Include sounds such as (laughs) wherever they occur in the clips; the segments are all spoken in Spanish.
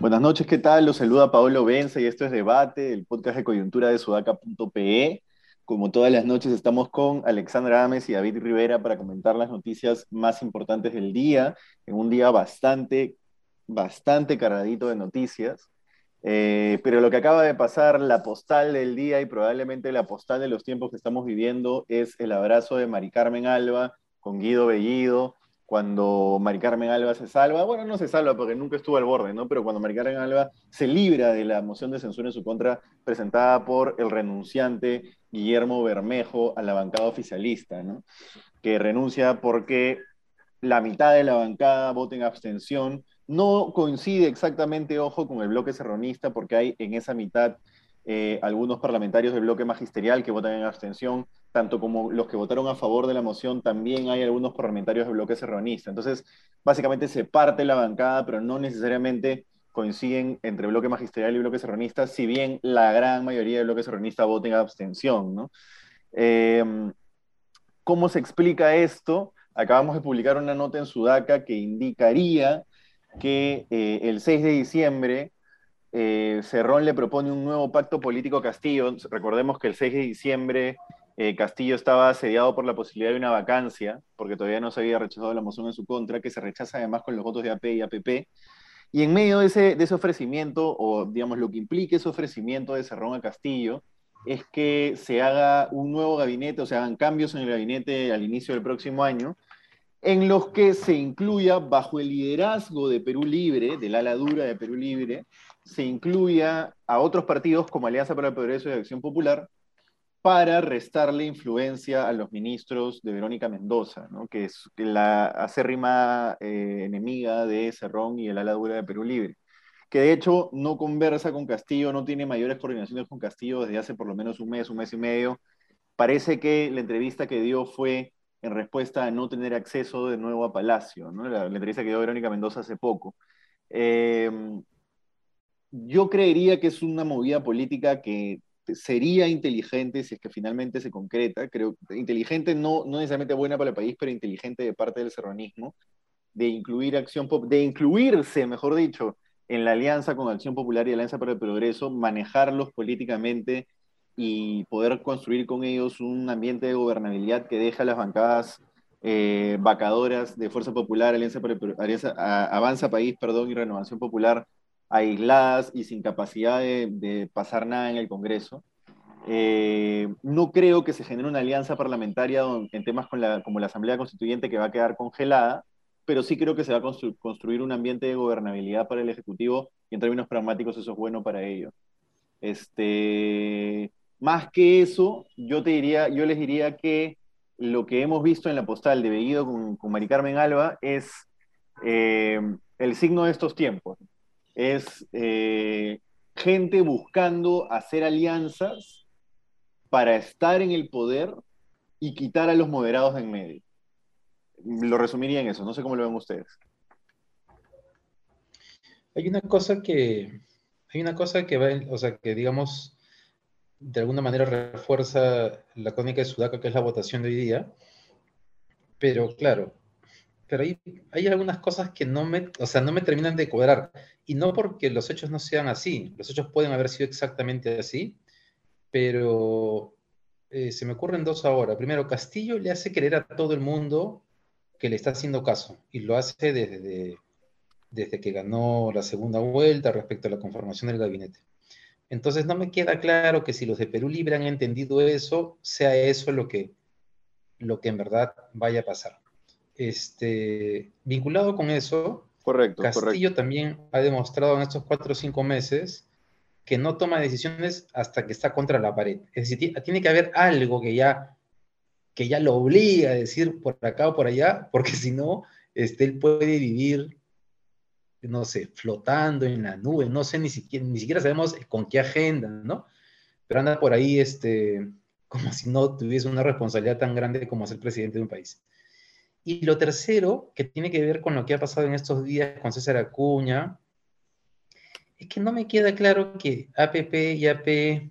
Buenas noches, ¿qué tal? Los saluda Paolo Benza y esto es Debate, el podcast de coyuntura de sudaca.pe. Como todas las noches estamos con Alexandra Ames y David Rivera para comentar las noticias más importantes del día, en un día bastante, bastante cargadito de noticias. Eh, pero lo que acaba de pasar, la postal del día y probablemente la postal de los tiempos que estamos viviendo es el abrazo de Mari Carmen Alba con Guido Bellido, cuando Mari Carmen Alba se salva, bueno, no se salva porque nunca estuvo al borde, ¿no? Pero cuando Mari Carmen Alba se libra de la moción de censura en su contra presentada por el renunciante Guillermo Bermejo a la bancada oficialista, ¿no? Que renuncia porque la mitad de la bancada vota en abstención. No coincide exactamente, ojo, con el bloque serronista, porque hay en esa mitad eh, algunos parlamentarios del bloque magisterial que votan en abstención, tanto como los que votaron a favor de la moción, también hay algunos parlamentarios del bloque serranista. Entonces, básicamente se parte la bancada, pero no necesariamente coinciden entre bloque magisterial y bloque serranista, si bien la gran mayoría del bloque serranista vota en abstención. ¿no? Em, ¿Cómo se explica esto? Acabamos de publicar una nota en Sudaca que indicaría que eh, el 6 de diciembre eh, Cerrón le propone un nuevo pacto político a Castillo. Recordemos que el 6 de diciembre eh, Castillo estaba asediado por la posibilidad de una vacancia, porque todavía no se había rechazado la moción en su contra, que se rechaza además con los votos de AP y APP. Y en medio de ese, de ofrecimiento, o digamos lo que implica ese ofrecimiento de Cerrón a Castillo, es que se haga un nuevo gabinete, o se hagan cambios en el gabinete al inicio del próximo año, en los que se incluya bajo el liderazgo de Perú Libre, del ala dura de Perú Libre, se incluya a otros partidos como Alianza para el Progreso y Acción Popular para restarle influencia a los ministros de Verónica Mendoza, que es la acérrima eh, enemiga de Cerrón y el ala dura de Perú Libre, que de hecho no conversa con Castillo, no tiene mayores coordinaciones con Castillo desde hace por lo menos un mes, un mes y medio. Parece que la entrevista que dio fue en respuesta a no tener acceso de nuevo a Palacio, la, entrevista que dio Verónica Mendoza hace poco. Eh, yo creería que es una movida política que sería inteligente si es que finalmente se concreta. Creo inteligente no, no necesariamente buena para el país, pero inteligente de parte del serranismo, de incluir acción de incluirse, mejor dicho, en la alianza con Acción Popular y Alianza para el Progreso, manejarlos políticamente y poder construir con ellos un ambiente de gobernabilidad que deja a las bancadas eh, vacadoras de Fuerza Popular, Alianza para Avanza País, perdón, y Renovación Popular aisladas y sin capacidad de, pasar nada en el Congreso. Eh, no creo que se genere una alianza parlamentaria en temas con la, como la Asamblea Constituyente que va a quedar congelada, pero sí creo que se va a construir un ambiente de gobernabilidad para el Ejecutivo y en términos pragmáticos eso es bueno para ellos. Este, más que eso, yo, te diría, yo les diría que lo que hemos visto en la postal de Bellido con, con Mari Carmen Alba es eh, el signo de estos tiempos es eh, gente buscando hacer alianzas para estar en el poder y quitar a los moderados de en medio. Lo resumiría en eso, no sé cómo lo ven ustedes. Hay una cosa que, hay una cosa que va, o sea, que digamos, de alguna manera refuerza la crónica de Sudaca, que es la votación de hoy día, pero claro, pero hay, hay algunas cosas que no me, o sea, no me terminan de cuadrar. Y no porque los hechos no sean así, los hechos pueden haber sido exactamente así, pero eh, se me ocurren dos ahora. Primero, Castillo le hace creer a todo el mundo que le está haciendo caso, y lo hace desde, desde que ganó la segunda vuelta respecto a la conformación del gabinete. Entonces no me queda claro que si los de Perú Libre han entendido eso, sea eso lo que, lo que en verdad vaya a pasar. Este, vinculado con eso, correcto, Castillo también ha demostrado en estos cuatro o cinco meses que no toma decisiones hasta que está contra la pared. Es decir, tiene que haber algo que ya, que ya lo obliga a decir por acá o por allá, porque (laughs) si no, este, él puede vivir, no sé, flotando en la nube, no sé, ni siquiera, ni siquiera sabemos con qué agenda, ¿no? Pero anda por ahí, este, como si no tuviese una responsabilidad tan grande como ser presidente de un país. Y lo tercero, que tiene que ver con lo que ha pasado en estos días con César Acuña, es que no me queda claro que APP y AP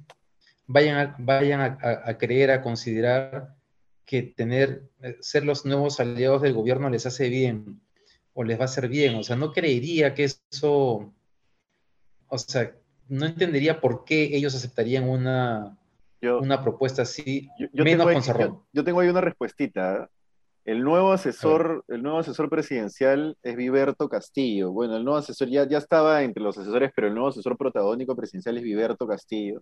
vayan a, vayan a, creer, a considerar que tener, eh, ser los nuevos aliados del gobierno les hace bien o les va a hacer bien. O sea, no creería que eso, o sea, no entendería por qué ellos aceptarían una, una propuesta así, menos con yo, yo, tengo ahí una respuestita. El nuevo asesor, el nuevo asesor presidencial es Viverto Castillo. Bueno, el nuevo asesor ya, ya estaba entre los asesores, pero el nuevo asesor protagónico presidencial es Viverto Castillo.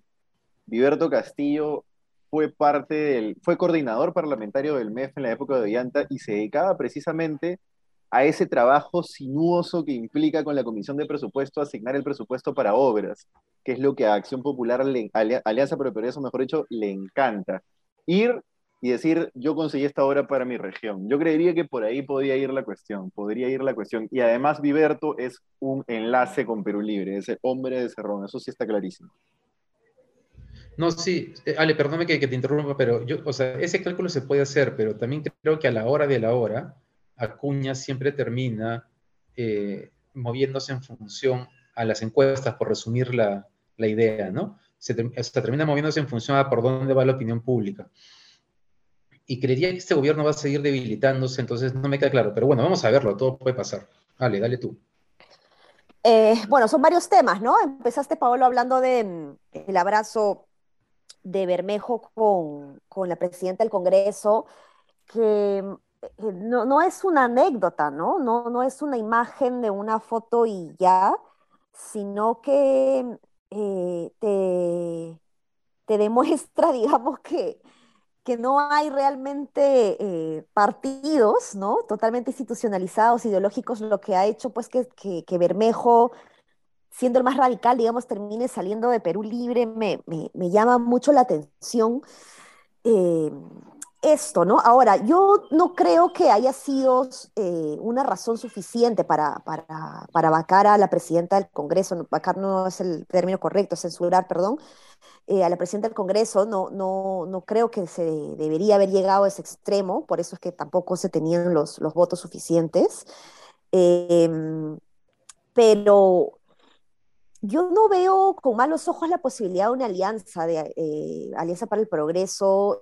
Viverto Castillo fue parte del, fue coordinador parlamentario del MEF en la época de Ollanta y se dedicaba precisamente a ese trabajo sinuoso que implica con la Comisión de Presupuesto asignar el presupuesto para obras, que es lo que a Acción Popular, Alianza por el mejor dicho, le encanta. Ir y decir, yo conseguí esta obra para mi región. Yo creería que por ahí podría ir la cuestión, podría ir la cuestión. Y además Viverto es un enlace con Perú Libre, es el hombre de Cerrón, eso sí está clarísimo. No, sí, eh, Ale, perdóname que, te interrumpa, pero yo, o sea, ese cálculo se puede hacer, pero también creo que a la hora de la hora, Acuña siempre termina eh, moviéndose en función a las encuestas, por resumir la, idea, ¿no? Se, termina moviéndose en función a por dónde va la opinión pública. Y creería que este gobierno va a seguir debilitándose, entonces no me queda claro. Pero bueno, vamos a verlo, todo puede pasar. Ale, dale tú. Eh, bueno, son varios temas, ¿no? Empezaste, Paolo, hablando del mm, el abrazo de Bermejo con, con la presidenta del Congreso, que eh, no, no, es una anécdota, ¿no? ¿no? No es una imagen de una foto y ya, sino que eh, te, te, demuestra, (laughs) digamos, que, que no hay realmente eh, partidos, ¿no? Totalmente institucionalizados, ideológicos, lo que ha hecho, pues, que, que, Bermejo siendo el más radical, digamos, termine saliendo de Perú libre, me, me, llama mucho la atención eh, esto, ¿no? Ahora, yo no creo que haya sido eh, una razón suficiente para, para, para, vacar a la presidenta del Congreso, vacar no es el término correcto, censurar, perdón, eh, a la presidenta del Congreso, no, no, no creo que se debería haber llegado a ese extremo, por eso es que tampoco se tenían los, los votos suficientes. Em, pero yo no veo con malos ojos la posibilidad de una alianza, de eh, Alianza para el Progreso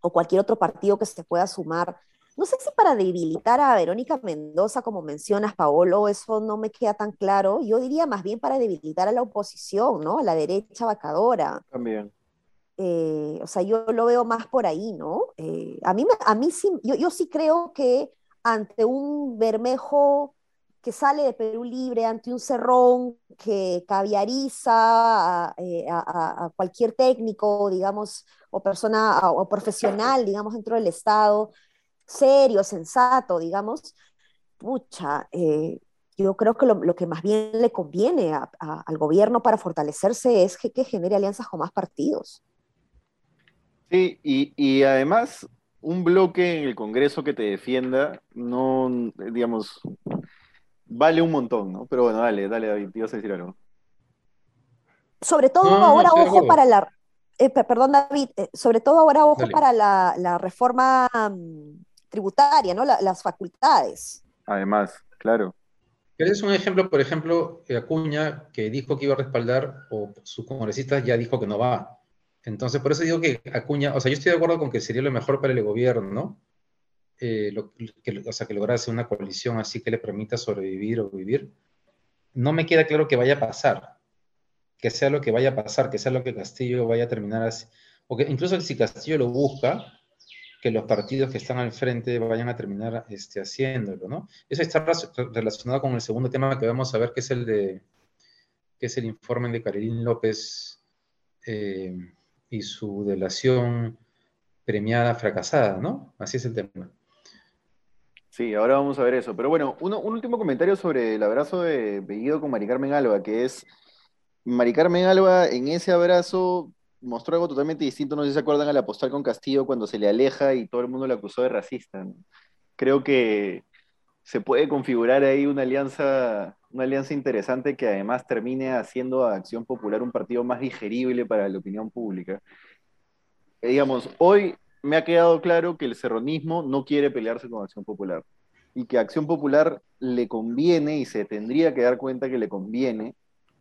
o cualquier otro partido que se pueda sumar. No sé si para debilitar a Verónica Mendoza, como mencionas, Paolo, eso no me queda tan claro. Yo diría más bien para debilitar a la oposición, ¿no? A la derecha vacadora. También. Eh, o sea, yo lo veo más por ahí, ¿no? a, mí, a mí sí, yo, yo sí creo que ante un Bermejo que sale de Perú Libre ante un cerrón que caviariza eh, a, cualquier técnico, digamos, o persona o profesional, digamos, dentro del Estado, serio, sensato, digamos, pucha, eh, yo creo que lo, que más bien le conviene al gobierno para fortalecerse es que, genere alianzas con más partidos. Sí, y además un bloque en el Congreso que te defienda, no, digamos, vale un montón, ¿no? Pero bueno, dale, dale, David, te ibas a decir algo. Sobre todo ahora, ojo para la. Eh, perdón, David, eh, sobre todo ahora, ojo para la, reforma mm, tributaria, ¿no? las facultades. Además, claro. Es un ejemplo, por ejemplo, Acuña, que dijo que iba a respaldar, o sus congresistas ya dijo que no va. Entonces, por eso digo que Acuña, o sea, yo estoy de acuerdo con que sería lo mejor para el gobierno, Eh, o sea, que lograse una coalición así que le permita sobrevivir o vivir, no me queda claro que vaya a pasar, que sea lo que vaya a pasar, que sea lo que Castillo vaya a terminar así, o que incluso si Castillo lo busca, que los partidos que están al frente vayan a terminar este, haciéndolo, ¿no? Eso está relacionado con el segundo tema que vamos a ver, que es el de que es el informe de Carilín López eh, y su delación premiada fracasada, ¿no? Así es el tema. Sí, ahora vamos a ver eso. Pero bueno, un último comentario sobre el abrazo de Bellido con Mari Carmen Alba, que es, Mari Carmen Alba en ese abrazo mostró algo totalmente distinto, no sé si se acuerdan al apostar con Castillo cuando se le aleja y todo el mundo le acusó de racista. Creo que se puede configurar ahí una alianza, una alianza interesante que además termine haciendo a Acción Popular un partido más digerible para la opinión pública. Eh, digamos, hoy me ha quedado claro que el serronismo no quiere pelearse con Acción Popular y que Acción Popular le conviene y se tendría que dar cuenta que le conviene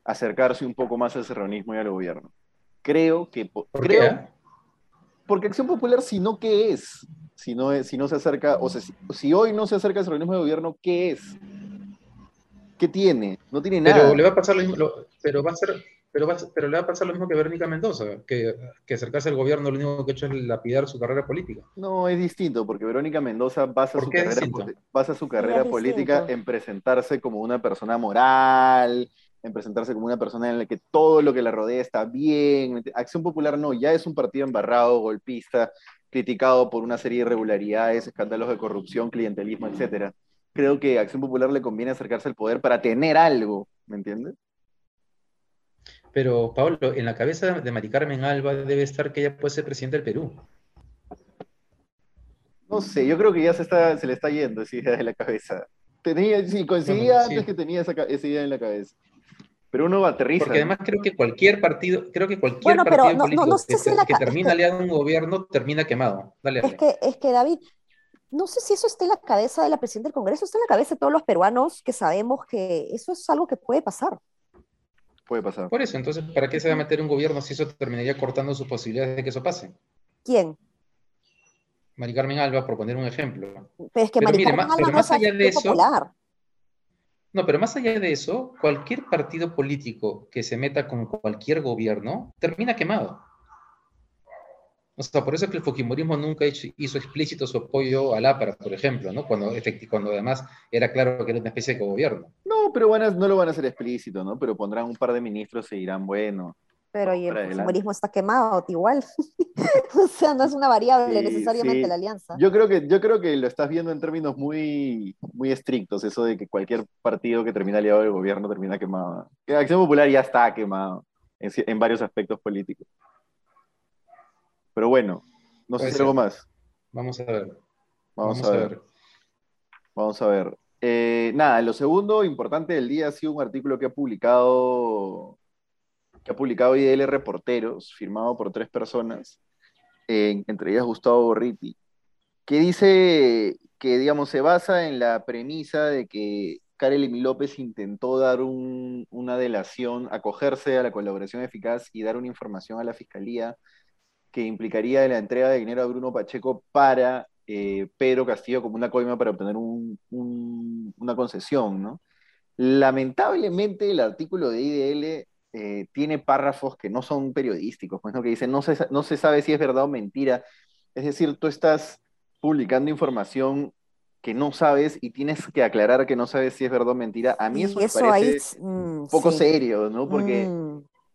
acercarse un poco más al serranismo y al gobierno. Creo que... ¿Por creo, qué? Porque Acción Popular, si no, ¿qué es? Si no, si no se acerca, o sea, si, si hoy no se acerca al serranismo de gobierno, ¿qué es? ¿Qué tiene? No tiene nada. Pero le va a pasar lo mismo, lo- pero va a ser, pero va pero le va a pasar lo mismo que Verónica Mendoza, que, que acercarse al gobierno lo único que ha hecho es lapidar su carrera política. No, es distinto, porque Verónica Mendoza basa ¿Por su carrera, basa su carrera es política distinto. en presentarse como una persona moral, en presentarse como una persona en la que todo lo que la rodea está bien. Acción Popular no, ya es un partido embarrado, golpista, criticado por una serie de irregularidades, escándalos de corrupción, clientelismo, etcétera. Creo que a Acción Popular le conviene acercarse al poder para tener algo, ¿me entiendes? Pero, Pablo, en la cabeza de Mari Carmen Alba debe estar que ella puede ser presidenta del Perú. No sé, yo creo que ya se, está, se le está yendo esa idea de la cabeza. Tenía, sí, coincidía Bueno, sí. antes que tenía esa, idea en la cabeza. Pero uno aterriza. Porque además creo que cualquier partido, creo que cualquier Bueno, partido no- político no sé que, si la que ca- termina aliado a un gobierno termina quemado. Dale, Es que, es que David, no sé si eso está en la cabeza de la presidenta del Congreso, está en la cabeza de todos los peruanos que sabemos que eso es algo que puede pasar. Puede pasar. Por eso, entonces, ¿para qué se va a meter un gobierno si eso terminaría cortando sus posibilidades de que eso pase? ¿Quién? Mari Carmen Alba, por poner un ejemplo. Pero es que Pero Mari mire, Carmen Alba pero más allá de eso- Popular. No, pero más allá de eso, cualquier partido político que se meta con cualquier gobierno termina quemado. O sea, por eso es que el Fujimorismo nunca hizo, hizo explícito su apoyo al APRA, por ejemplo, ¿no? Cuando, cuando además era claro que era una especie de gobierno. No, pero van a- no lo van a hacer explícito, ¿no? Pero pondrán un par de ministros y dirán, bueno. Pero y el fujimorismo está quemado igual. (laughs) o sea, no es una variable Sí, necesariamente sí. la alianza. Yo creo que, yo creo que lo estás viendo en términos muy, muy estrictos, eso de que cualquier partido que termina aliado del gobierno termina quemado. Que Acción Popular ya está quemado en varios aspectos políticos. Pero bueno, no sé si algo más. Vamos a ver. Vamos, a ver. Vamos a ver. Eh, nada, lo segundo importante del día ha sido un artículo que ha publicado que ha publicado IDL Reporteros, firmado por tres personas, eh, entre ellas Gustavo Borriti, que dice que, digamos, se basa en la premisa de que Karel López intentó dar un- una delación, acogerse a la colaboración eficaz y dar una información a la fiscalía que implicaría la entrega de dinero a Bruno Pacheco para eh, Pedro Castillo como una coima para obtener un- un- una concesión, ¿no? Lamentablemente el artículo de IDL eh, tiene párrafos que no son periodísticos, pues, ¿no? que dicen no se, no se sabe si es verdad o mentira. Es decir, tú estás publicando información que no sabes y tienes que aclarar que no sabes si es verdad o mentira. A mí eso, me parece mm, un poco sí. serio, ¿no? Porque... Mm,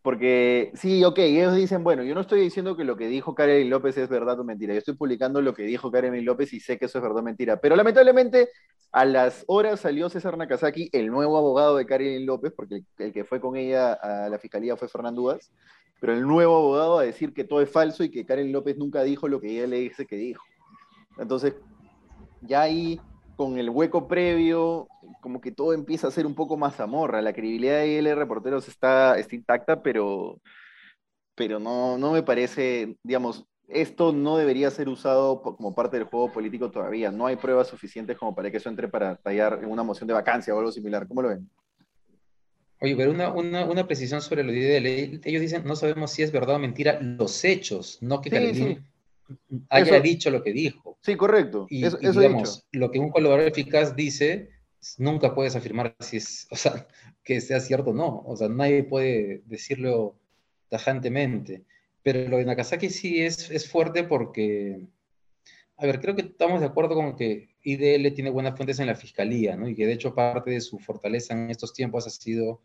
Porque sí, ok, ellos dicen, bueno, yo no estoy diciendo que lo que dijo Karen López es verdad o mentira, yo estoy publicando lo que dijo Karen López y sé que eso es verdad o mentira, pero lamentablemente a las horas salió César Nakazaki, el nuevo abogado de Karen López, porque el, que fue con ella a la fiscalía fue Fernando Dudas, pero el nuevo abogado a decir que todo es falso y que Karen López nunca dijo lo que ella le dice que dijo. Entonces, ya ahí, con el hueco previo, como que todo empieza a ser un poco más zamorra. La credibilidad de IL Reporteros está, está intacta, pero, pero no, no me parece, digamos, esto no debería ser usado como parte del juego político todavía. No hay pruebas suficientes como para que eso entre para tallar en una moción de vacancia o algo similar. ¿Cómo lo ven? Oye, pero una, una, una precisión sobre lo de IDL. Ellos dicen, no sabemos si es verdad o mentira los hechos, no que Sí, haya Eso- dicho lo que dijo. Sí, correcto. Y, eso y eso digamos, lo que un colaborador eficaz dice, nunca puedes afirmar si es, (laughs) o sea, que sea cierto o no. O sea, nadie puede decirlo tajantemente. Pero lo de Nakazaki sí es, es fuerte porque, a ver, creo que estamos de acuerdo con que IDL tiene buenas fuentes en la fiscalía, ¿no? Y que de hecho parte de su fortaleza en estos tiempos ha sido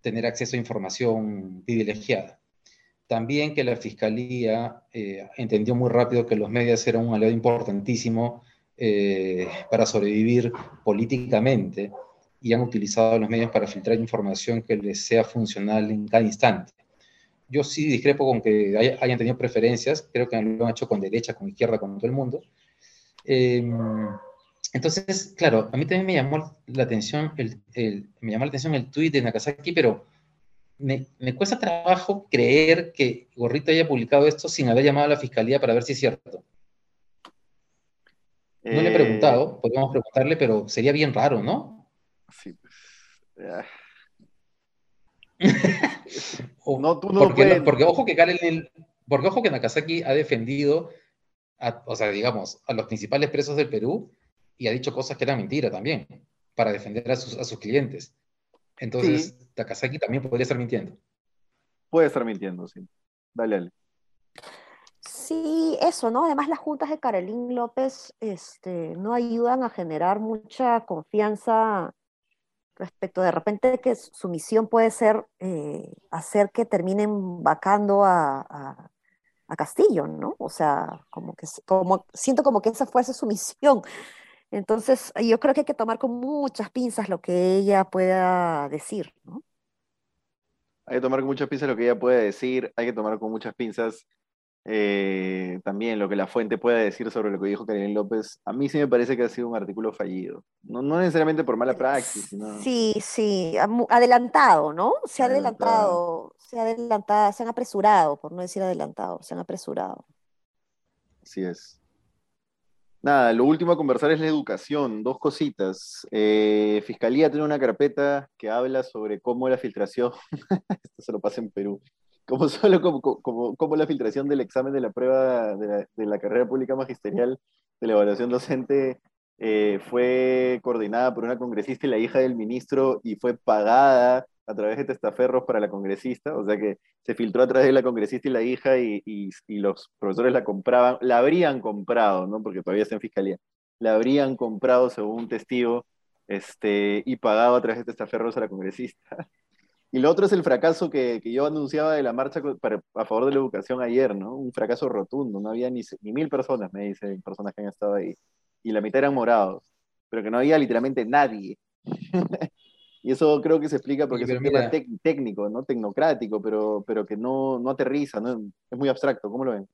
tener acceso a información privilegiada. También que la fiscalía eh, entendió muy rápido que los medios eran un aliado importantísimo eh, para sobrevivir políticamente y han utilizado los medios para filtrar información que les sea funcional en cada instante. Yo sí discrepo con que hay- hayan tenido preferencias, creo que lo han hecho con derecha, con izquierda, con todo el mundo. Eh, entonces, claro, a mí también me llamó la atención el, el- me llamó la atención el tuit de Nakazaki, pero me, me cuesta trabajo creer que Gorrito haya publicado esto sin haber llamado a la fiscalía para ver si es cierto. No le he Eh, preguntado, podríamos preguntarle, pero sería bien raro, ¿no? Sí, pues, (laughs) ah. no, tú no porque, porque ojo que Karen, porque ojo que Nakazaki ha defendido, o sea, digamos, a los principales presos del Perú y ha dicho cosas que eran mentira también, para defender a sus, a sus clientes. Entonces, Nakazaki también podría estar mintiendo. Puede estar mintiendo, sí. Dale, dale. Sí, eso, ¿no? Además, las juntas de Carolín López este, no ayudan a generar mucha confianza respecto de repente que su misión puede ser eh, hacer que terminen vacando a, Castillo, ¿no? O sea, como que como, siento como que esa fuese su misión. Entonces, yo creo que hay que tomar con muchas pinzas lo que ella pueda decir, ¿no? Hay que tomar con muchas pinzas lo que ella puede decir, hay que tomar con muchas pinzas eh, también lo que la fuente pueda decir sobre lo que dijo Karen López, a mí sí me parece que ha sido un artículo fallido. No, no necesariamente por mala praxis, sino... Sí, sí, adelantado, ¿no? Se ha adelantado, se ha adelantado, se han apresurado, por no decir adelantado, se han apresurado. Así es. Nada, lo último a conversar es la educación. Dos cositas. Eh, Fiscalía tiene una carpeta que habla sobre cómo la filtración, (laughs) esto se lo pasa en Perú, como solo como, como, como, la filtración del examen de la prueba de la, de la carrera pública magisterial de la evaluación docente eh, fue coordinada por una congresista y la hija del ministro y fue pagada a través de testaferros para la congresista, o sea que se filtró a través de la congresista y la hija y, y, y los profesores la compraban, la habrían comprado, ¿no? porque todavía está en fiscalía, la habrían comprado según un testigo este, y pagado a través de testaferros a la congresista. (laughs) Y lo otro es el fracaso que, que yo anunciaba de la marcha a favor de la educación ayer, ¿no? Un fracaso rotundo, no había ni, ni mil personas, me dicen, personas que han estado ahí. Y la mitad eran morados, pero que no había literalmente nadie. (laughs) y eso creo que se explica porque es un tema técnico, ¿no? Tecnocrático, pero, pero que no, no aterriza, ¿no? Es muy abstracto, ¿cómo lo ven?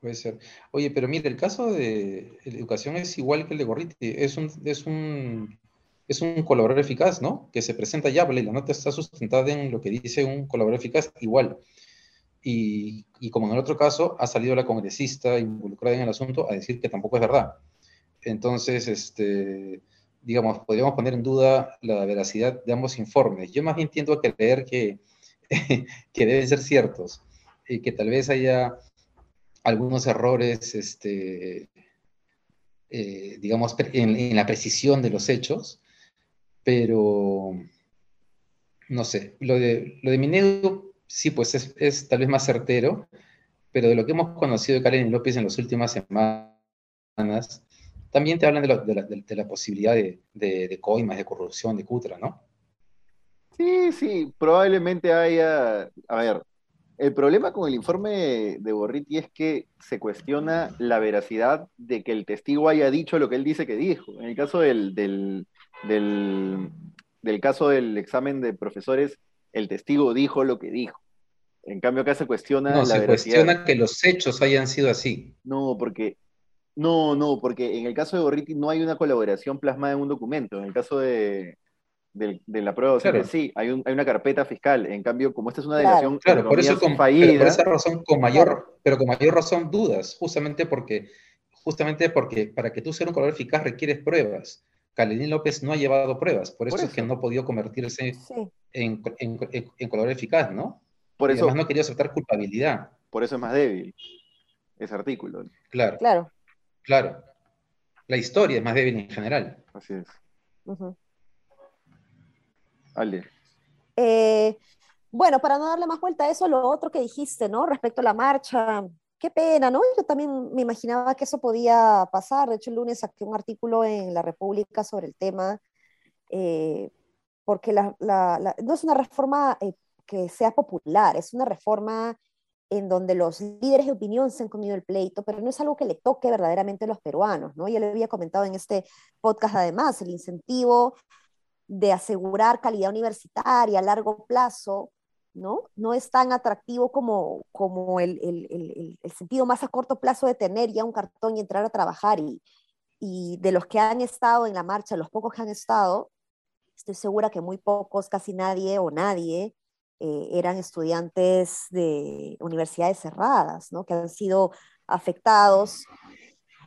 Puede ser. Oye, pero mire, el caso de la educación es igual que el de Gorriti. Es un, es un es un colaborador eficaz, ¿no? Que se presenta ya, y la nota está sustentada en lo que dice un colaborador eficaz igual. Y, como en el otro caso, ha salido la congresista involucrada en el asunto a decir que tampoco es verdad. Entonces, este, digamos, podríamos poner en duda la veracidad de ambos informes. Yo más bien tiendo a creer que, (laughs) que deben ser ciertos y que tal vez haya algunos errores, este, eh, digamos, en, en, la precisión de los hechos, pero no sé, lo de, lo de Minedo sí, pues es, es, tal vez más certero, pero de lo que hemos conocido de Karen López en las últimas semanas, también te hablan de, de, la, de la, posibilidad de, de, coimas, de corrupción, de Cutra, ¿no? Sí, sí, probablemente haya, a ver, el problema con el informe de Borriti es que se cuestiona la veracidad de que el testigo haya dicho lo que él dice que dijo. En el caso del, del, del, caso del examen de profesores, el testigo dijo lo que dijo. En cambio, acá se cuestiona no, se cuestiona que los hechos hayan sido así. No, porque no, no, porque en el caso de Borriti no hay una colaboración plasmada en un documento. En el caso de, de, la prueba docente, sí, hay, hay, una carpeta fiscal. En cambio, como esta es una delegación claro, por eso con, fallida, por esa razón, con mayor, pero con mayor razón dudas, justamente porque, justamente porque para que tú seas un colaborador eficaz requieres pruebas. Calidín López no ha llevado pruebas, por eso, es que no ha podido convertirse en, en, en, colaborador eficaz, ¿no? Por eso, además no quería aceptar culpabilidad. Por eso es más débil ese artículo. Claro. Claro. Claro. La historia es más débil en general. Así es. Ale. Eh, bueno, para no darle más vuelta a eso, lo otro que dijiste, ¿no? Respecto a la marcha, qué pena, ¿no? Yo también me imaginaba que eso podía pasar. De hecho, el lunes saqué un artículo en La República sobre el tema, eh, porque la, no es una reforma eh, que sea popular, es una reforma en donde los líderes de opinión se han comido el pleito, pero no es algo que le toque verdaderamente a los peruanos, ¿no? Ya lo había comentado en este podcast además, el incentivo de asegurar calidad universitaria a largo plazo, ¿no? No es tan atractivo como, como el, el, el, sentido más a corto plazo de tener ya un cartón y entrar a trabajar. Y, y de los que han estado en la marcha, los pocos que han estado, estoy segura que muy pocos, casi nadie o nadie, eh, eran estudiantes de universidades cerradas, ¿no? Que han sido afectados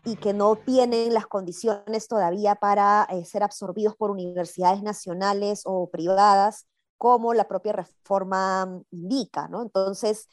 y que no tienen las condiciones todavía para eh, ser absorbidos por universidades nacionales o privadas como la propia reforma indica, ¿no? Entonces,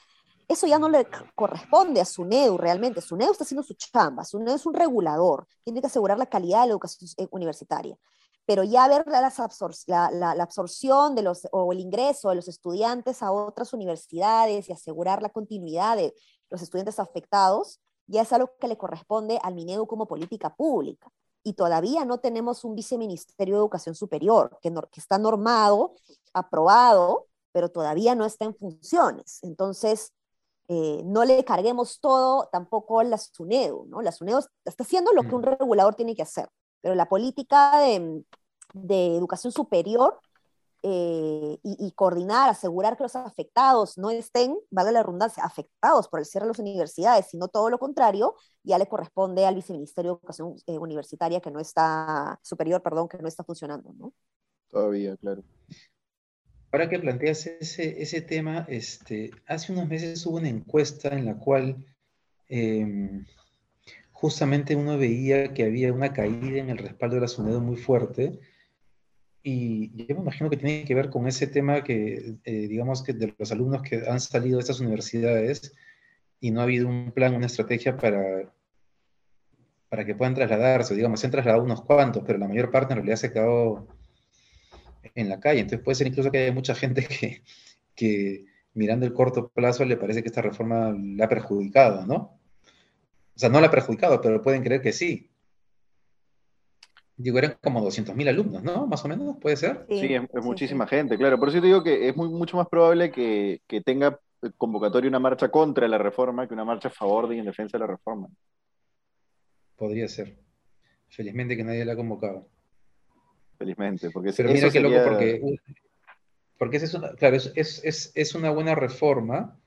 eso ya no le corresponde a SUNEDU realmente. SUNEDU está haciendo su chamba. SUNEDU es un regulador. Tiene que asegurar la calidad de la educación eh, universitaria. Pero ya ver la, la, absorción de los, o el ingreso de los estudiantes a otras universidades y asegurar la continuidad de los estudiantes afectados, ya es algo que le corresponde al MINEDU como política pública. Y todavía no tenemos un viceministerio de Educación Superior que, que está normado, aprobado, pero todavía no está en funciones. Entonces, eh, no le carguemos todo tampoco a la SUNEDU, ¿no? La SUNEDU está haciendo lo que un mm. regulador tiene que hacer, pero la política de, educación superior eh, y, coordinar, asegurar que los afectados no estén, vale la redundancia, afectados por el cierre de las universidades, sino todo lo contrario, ya le corresponde al Viceministerio de Educación eh, Universitaria que no está, superior, perdón, que no está funcionando, ¿no? Todavía, claro. Ahora que planteas ese, ese tema, este, hace unos meses hubo una encuesta en la cual em, justamente uno veía que había una caída en el respaldo de la SUNEDO muy fuerte. Y yo me imagino que tiene que ver con ese tema que, eh, digamos, que de los alumnos que han salido de estas universidades y no ha habido un plan, una estrategia para, para que puedan trasladarse. Digamos, se han trasladado unos cuantos, pero la mayor parte en realidad se ha quedado en la calle. Entonces puede ser incluso que haya mucha gente que, que mirando el corto plazo le parece que esta reforma la ha perjudicado, ¿no? O sea, no la ha perjudicado, pero pueden creer que sí. Digo, eran como 200.000 alumnos, ¿no? Más o menos, ¿puede ser? Sí, es, muchísima gente, claro. Por eso te digo que es muy, mucho más probable que, que tenga convocatoria una marcha contra la reforma que una marcha a favor de y en defensa de la reforma. Podría ser. Felizmente que nadie la ha convocado felizmente. Porque Pero mira qué loco, porque, porque es una, claro, es, es, una buena reforma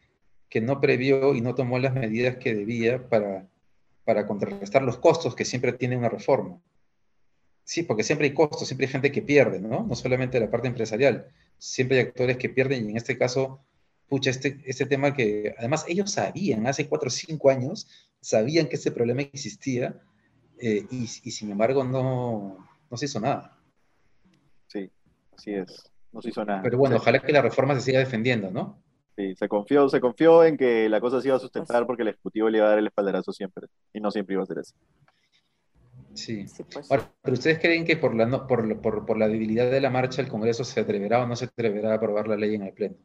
que no previó y no tomó las medidas que debía para, para contrarrestar los costos que siempre tiene una reforma. Sí, porque siempre hay costos, siempre hay gente que pierde, ¿no? No solamente la parte empresarial, siempre hay actores que pierden y en este caso, pucha, este, este tema que además ellos sabían, hace cuatro o cinco años, sabían que este problema existía eh, y, y, sin embargo no, no se hizo nada. Así es, no se hizo nada. Pero bueno, ojalá que la reforma se siga defendiendo, ¿no? Sí, se confió, se confió en que la cosa se iba a sustentar porque el Ejecutivo le iba a dar el espaldarazo siempre, y no siempre iba a ser así. Sí. Pues. pero ustedes creen que por la, por, por, la debilidad de la marcha el Congreso se atreverá o no se atreverá a aprobar la ley en el Pleno?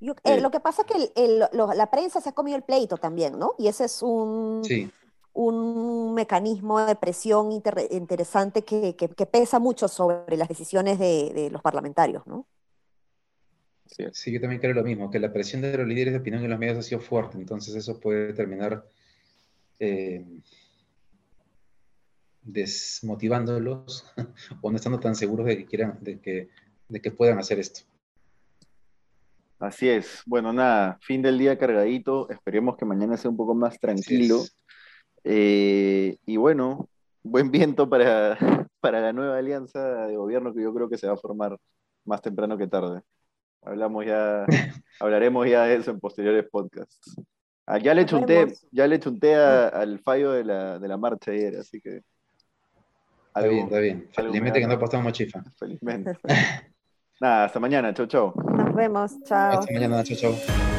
Eh, eh. lo que pasa es que la prensa se ha comido el pleito también, ¿no? Y ese es un, sí un mecanismo de presión interesante que, pesa mucho sobre las decisiones de, los parlamentarios, ¿no? Sí, yo también creo lo mismo, que la presión de los líderes de opinión en los medios ha sido fuerte, entonces eso puede terminar eh, desmotivándolos (laughs) o no estando tan seguros de que quieran, de que, de que puedan hacer esto. Así es. Bueno, nada, fin del día cargadito. Esperemos que mañana sea un poco más tranquilo. Eh, y bueno, buen viento para, (laughs) para la nueva alianza de gobierno que yo creo que se va a formar más temprano que tarde. Hablamos ya, (laughs) hablaremos ya de eso en posteriores podcasts. Ah, ya le chunté, ya le chunté al fallo de la, de la marcha ayer, así que. Está bien, está bien. Felizmente que no apostamos chifa. Felizmente. (laughs) Nada, hasta mañana, chau, chau. Nos vemos, chao. Hasta mañana, chau, chau.